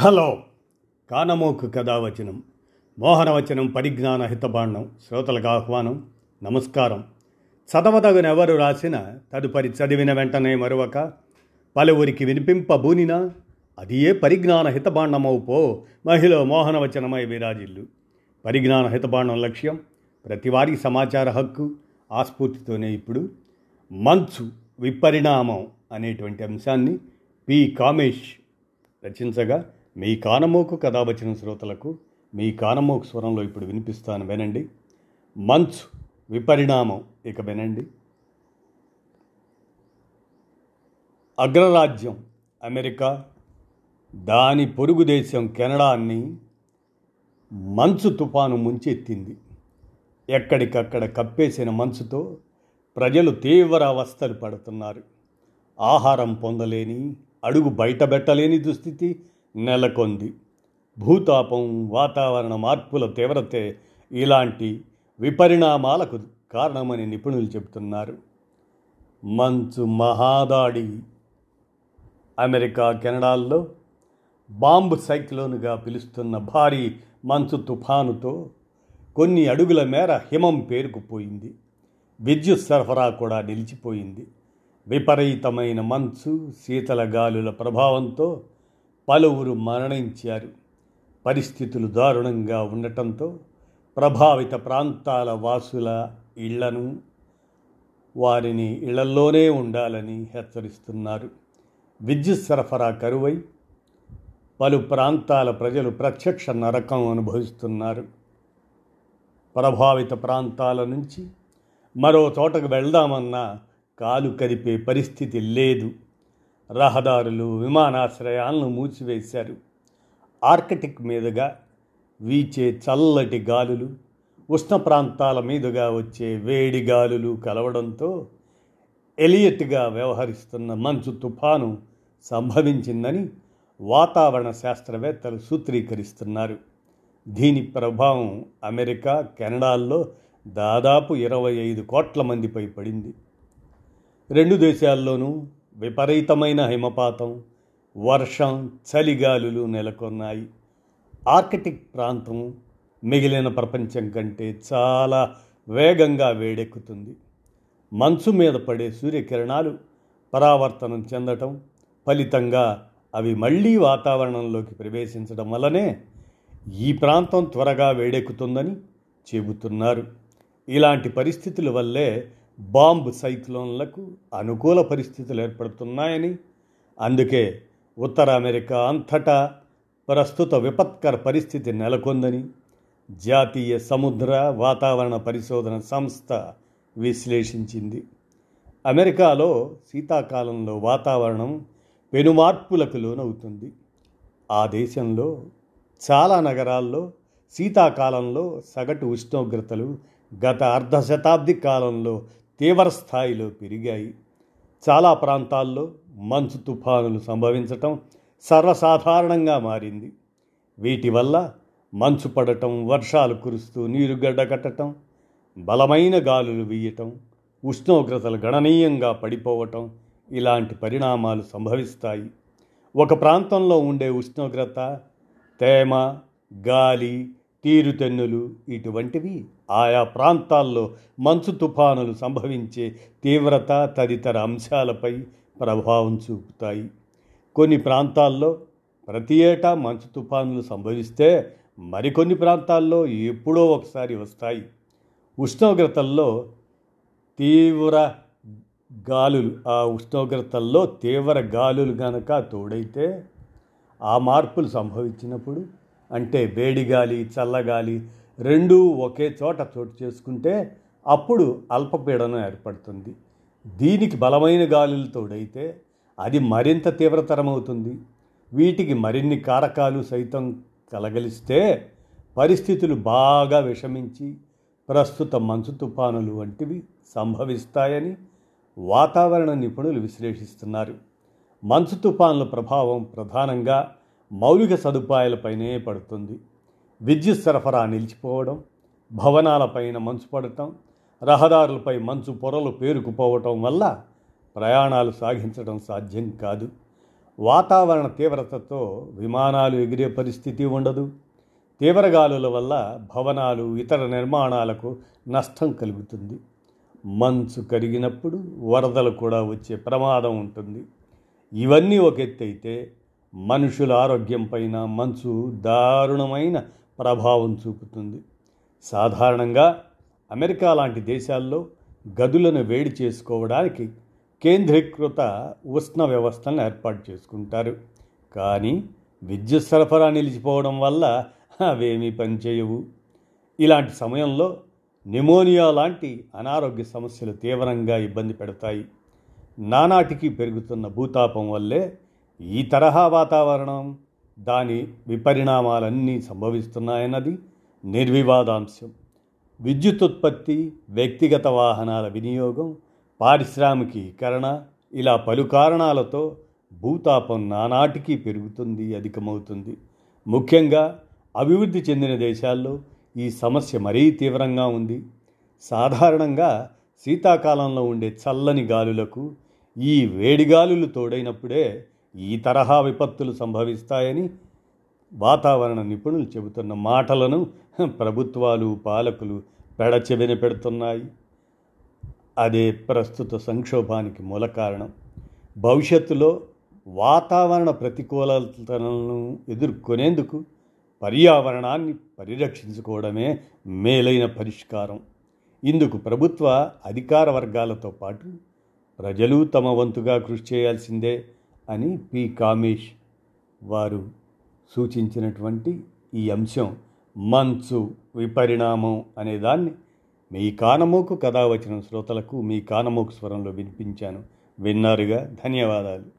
Hello. కానమోకు కథావచనం మోహనవచనం పరిజ్ఞాన హితబాండం శ్రోతలకు ఆహ్వానం నమస్కారం. చదవదగునెవరు రాసిన తదుపరి చదివిన వెంటనే మరొక పలువురికి వినిపింపబూనినా అది ఏ పరిజ్ఞాన హితబాండమవు పో మహిళ మోహనవచనమై విరాజిల్లు. పరిజ్ఞాన హితబాండం లక్ష్యం ప్రతివారీ సమాచార హక్కు ఆస్ఫూర్తితోనే ఇప్పుడు. మంచు విపరిణామం అనేటువంటి అంశాన్ని పి. కామేష్ రచించగా మీ కానమోకు కథావచన శ్రోతలకు మీ కానమోకు స్వరంలో ఇప్పుడు వినిపిస్తాను వినండి. మంచు విపరిణామం ఇక వినండి. అగ్రరాజ్యం అమెరికా దాని పొరుగు దేశం కెనడాన్ని మంచు తుఫాను ముంచెత్తింది. ఎక్కడికక్కడ కప్పేసిన మంచుతో ప్రజలు తీవ్ర అవస్థలు పడుతున్నారు. ఆహారం పొందలేని అడుగు బయటబెట్టలేని దుస్థితి నెలకొంది. భూతాపం వాతావరణ మార్పుల తీవ్రతే ఇలాంటి విపరిణామాలకు కారణమని నిపుణులు చెబుతున్నారు. మంచు మహాదాడి. అమెరికా కెనడాల్లో బాంబు సైక్లోన్గా పిలుస్తున్న భారీ మంచు తుఫానుతో కొన్ని అడుగుల మేర హిమం పేరుకుపోయింది. విద్యుత్ సరఫరా కూడా నిలిచిపోయింది. విపరీతమైన మంచు శీతల గాలుల ప్రభావంతో పలువురు మరణించారు. పరిస్థితులు దారుణంగా ఉండటంతో ప్రభావిత ప్రాంతాల వాసుల ఇళ్ళను వారిని ఇళ్ళల్లోనే ఉండాలని హెచ్చరిస్తున్నారు. విద్యుత్ సరఫరా కరువై పలు ప్రాంతాల ప్రజలు ప్రత్యక్ష నరకం అనుభవిస్తున్నారు. ప్రభావిత ప్రాంతాల నుంచి మరో చోటకు వెళ్దామన్నా కాలు కదిపే పరిస్థితి లేదు. రహదారులు విమానాశ్రయాలను మూసివేశారు. ఆర్కిటిక్ మీదుగా వీచే చల్లటి గాలులు ఉష్ణ ప్రాంతాల మీదుగా వచ్చే వేడి గాలులు కలవడంతో ఎలియట్గా వ్యవహరిస్తున్న మంచు తుఫాను సంభవించిందని వాతావరణ శాస్త్రవేత్తలు సూత్రీకరిస్తున్నారు. దీని ప్రభావం అమెరికా కెనడాల్లో దాదాపు ఇరవై ఐదు కోట్ల మందిపై పడింది. రెండు దేశాల్లోనూ విపరీతమైన హిమపాతం వర్షం చలిగాలులు నెలకొన్నాయి. ఆర్కిటిక్ ప్రాంతం మిగిలిన ప్రపంచం కంటే చాలా వేగంగా వేడెక్కుతుంది. మంచు మీద పడే సూర్యకిరణాలు పరావర్తనం చెందటం ఫలితంగా అవి మళ్ళీ వాతావరణంలోకి ప్రవేశించడం వల్లనే ఈ ప్రాంతం త్వరగా వేడెక్కుతుందని చెబుతున్నారు. ఇలాంటి పరిస్థితుల వల్లే బాంబు సైక్లోన్లకు అనుకూల పరిస్థితులు ఏర్పడుతున్నాయని అందుకే ఉత్తర అమెరికా అంతటా ప్రస్తుత విపత్కర పరిస్థితి నెలకొందని జాతీయ సముద్ర వాతావరణ పరిశోధన సంస్థ విశ్లేషించింది. అమెరికాలో శీతాకాలంలో వాతావరణం పెనుమార్పులకు లోనవుతుంది. ఆ దేశంలో చాలా నగరాల్లో శీతాకాలంలో సగటు ఉష్ణోగ్రతలు గత అర్ధ శతాబ్ది కాలంలో తీవ్ర స్థాయిలో పెరిగాయి. చాలా ప్రాంతాల్లో మంచు తుఫానులు సంభవించటం సర్వసాధారణంగా మారింది. వీటి వల్ల మంచు పడటం వర్షాలు కురుస్తూ నీరు గడ్డకట్టడం బలమైన గాలులు వీయటం ఉష్ణోగ్రతలు గణనీయంగా పడిపోవటం ఇలాంటి పరిణామాలు సంభవిస్తాయి. ఒక ప్రాంతంలో ఉండే ఉష్ణోగ్రత తేమ గాలి తీరుతెన్నులు ఇటువంటివి ఆయా ప్రాంతాల్లో మంచు తుఫానులు సంభవించే తీవ్రత తదితర అంశాలపై ప్రభావం చూపుతాయి. కొన్ని ప్రాంతాల్లో ప్రతి ఏటా మంచు తుఫానులు సంభవిస్తే మరికొన్ని ప్రాంతాల్లో ఎప్పుడో ఒకసారి వస్తాయి. ఉష్ణోగ్రతల్లో తీవ్ర గాలులు ఆ ఉష్ణోగ్రతల్లో తీవ్ర గాలులు గనక తోడైతే ఆ మార్పులు సంభవించినప్పుడు అంటే వేడిగాలి చల్లగాలి రెండూ ఒకే చోట చోటు చేసుకుంటే అప్పుడు అల్పపీడనం ఏర్పడుతుంది. దీనికి బలమైన గాలులు తోడైతే అది మరింత తీవ్రతరమవుతుంది. వీటికి మరిన్ని కారకాలు సైతం కలగలిస్తే పరిస్థితులు బాగా విషమించి ప్రస్తుత మంచు తుఫానులు వంటివి సంభవిస్తాయని వాతావరణ నిపుణులు విశ్లేషిస్తున్నారు. మంచు తుఫానుల ప్రభావం ప్రధానంగా మౌలిక సదుపాయాలపైనే పడుతుంది. విద్యుత్ సరఫరా నిలిచిపోవడం భవనాలపైన మంచు పడటం రహదారులపై మంచు పొరలు పేరుకుపోవటం వల్ల ప్రయాణాలు సాగించడం సాధ్యం కాదు. వాతావరణ తీవ్రతతో విమానాలు ఎగిరే పరిస్థితి ఉండదు. తీవ్రగాలుల వల్ల భవనాలు ఇతర నిర్మాణాలకు నష్టం కలుగుతుంది. మంచు కరిగినప్పుడు వరదలు కూడా వచ్చే ప్రమాదం ఉంటుంది. ఇవన్నీ ఒక ఎత్తు అయితే మనుషుల ఆరోగ్యం పైన మంచు దారుణమైన ప్రభావం చూపుతుంది. సాధారణంగా అమెరికా లాంటి దేశాల్లో గదులను వేడి చేసుకోవడానికి కేంద్రీకృత ఉష్ణ వ్యవస్థలను ఏర్పాటు చేసుకుంటారు. కానీ విద్యుత్ సరఫరా నిలిచిపోవడం వల్ల అవేమీ పనిచేయవు ఇలాంటి సమయంలో నిమోనియా లాంటి అనారోగ్య సమస్యలు తీవ్రంగా ఇబ్బంది పెడతాయి. నానాటికి పెరుగుతున్న భూతాపం వల్లే ఈ తరహా వాతావరణం దాని విపరిణామాలన్నీ సంభవిస్తున్నాయన్నది నిర్వివాదాంశం. విద్యుత్ ఉత్పత్తి వ్యక్తిగత వాహనాల వినియోగం పారిశ్రామికీకరణ ఇలా పలు కారణాలతో భూతాపం నానాటికి పెరుగుతుంది అధికమవుతుంది. ముఖ్యంగా అభివృద్ధి చెందిన దేశాల్లో ఈ సమస్య మరీ తీవ్రంగా ఉంది. సాధారణంగా శీతాకాలంలో ఉండే చల్లని గాలులకు ఈ వేడిగాలులు తోడైనప్పుడే ఈ తరహా విపత్తులు సంభవిస్తాయని వాతావరణ నిపుణులు చెబుతున్న మాటలను ప్రభుత్వాలు పాలకులు పెడచెవిన పెడుతున్నాయి. అదే ప్రస్తుత సంక్షోభానికి మూల కారణం. భవిష్యత్తులో వాతావరణ ప్రతికూలతలను ఎదుర్కొనేందుకు పర్యావరణాన్ని పరిరక్షించుకోవడమే మేలైన పరిష్కారం. ఇందుకు ప్రభుత్వ అధికార వర్గాలతో పాటు ప్రజలు తమ వంతుగా కృషి చేయాల్సిందే. అని పి కామేష్ వారు సూచించినటువంటి ఈ అంశం. మంచు విపరిణామం అనే దాన్ని మీ కానమోకు కథ వచ్చిన శ్రోతలకు మీ కానమోకు స్వరంలో వినిపించాను. విన్నారుగా? ధన్యవాదాలు.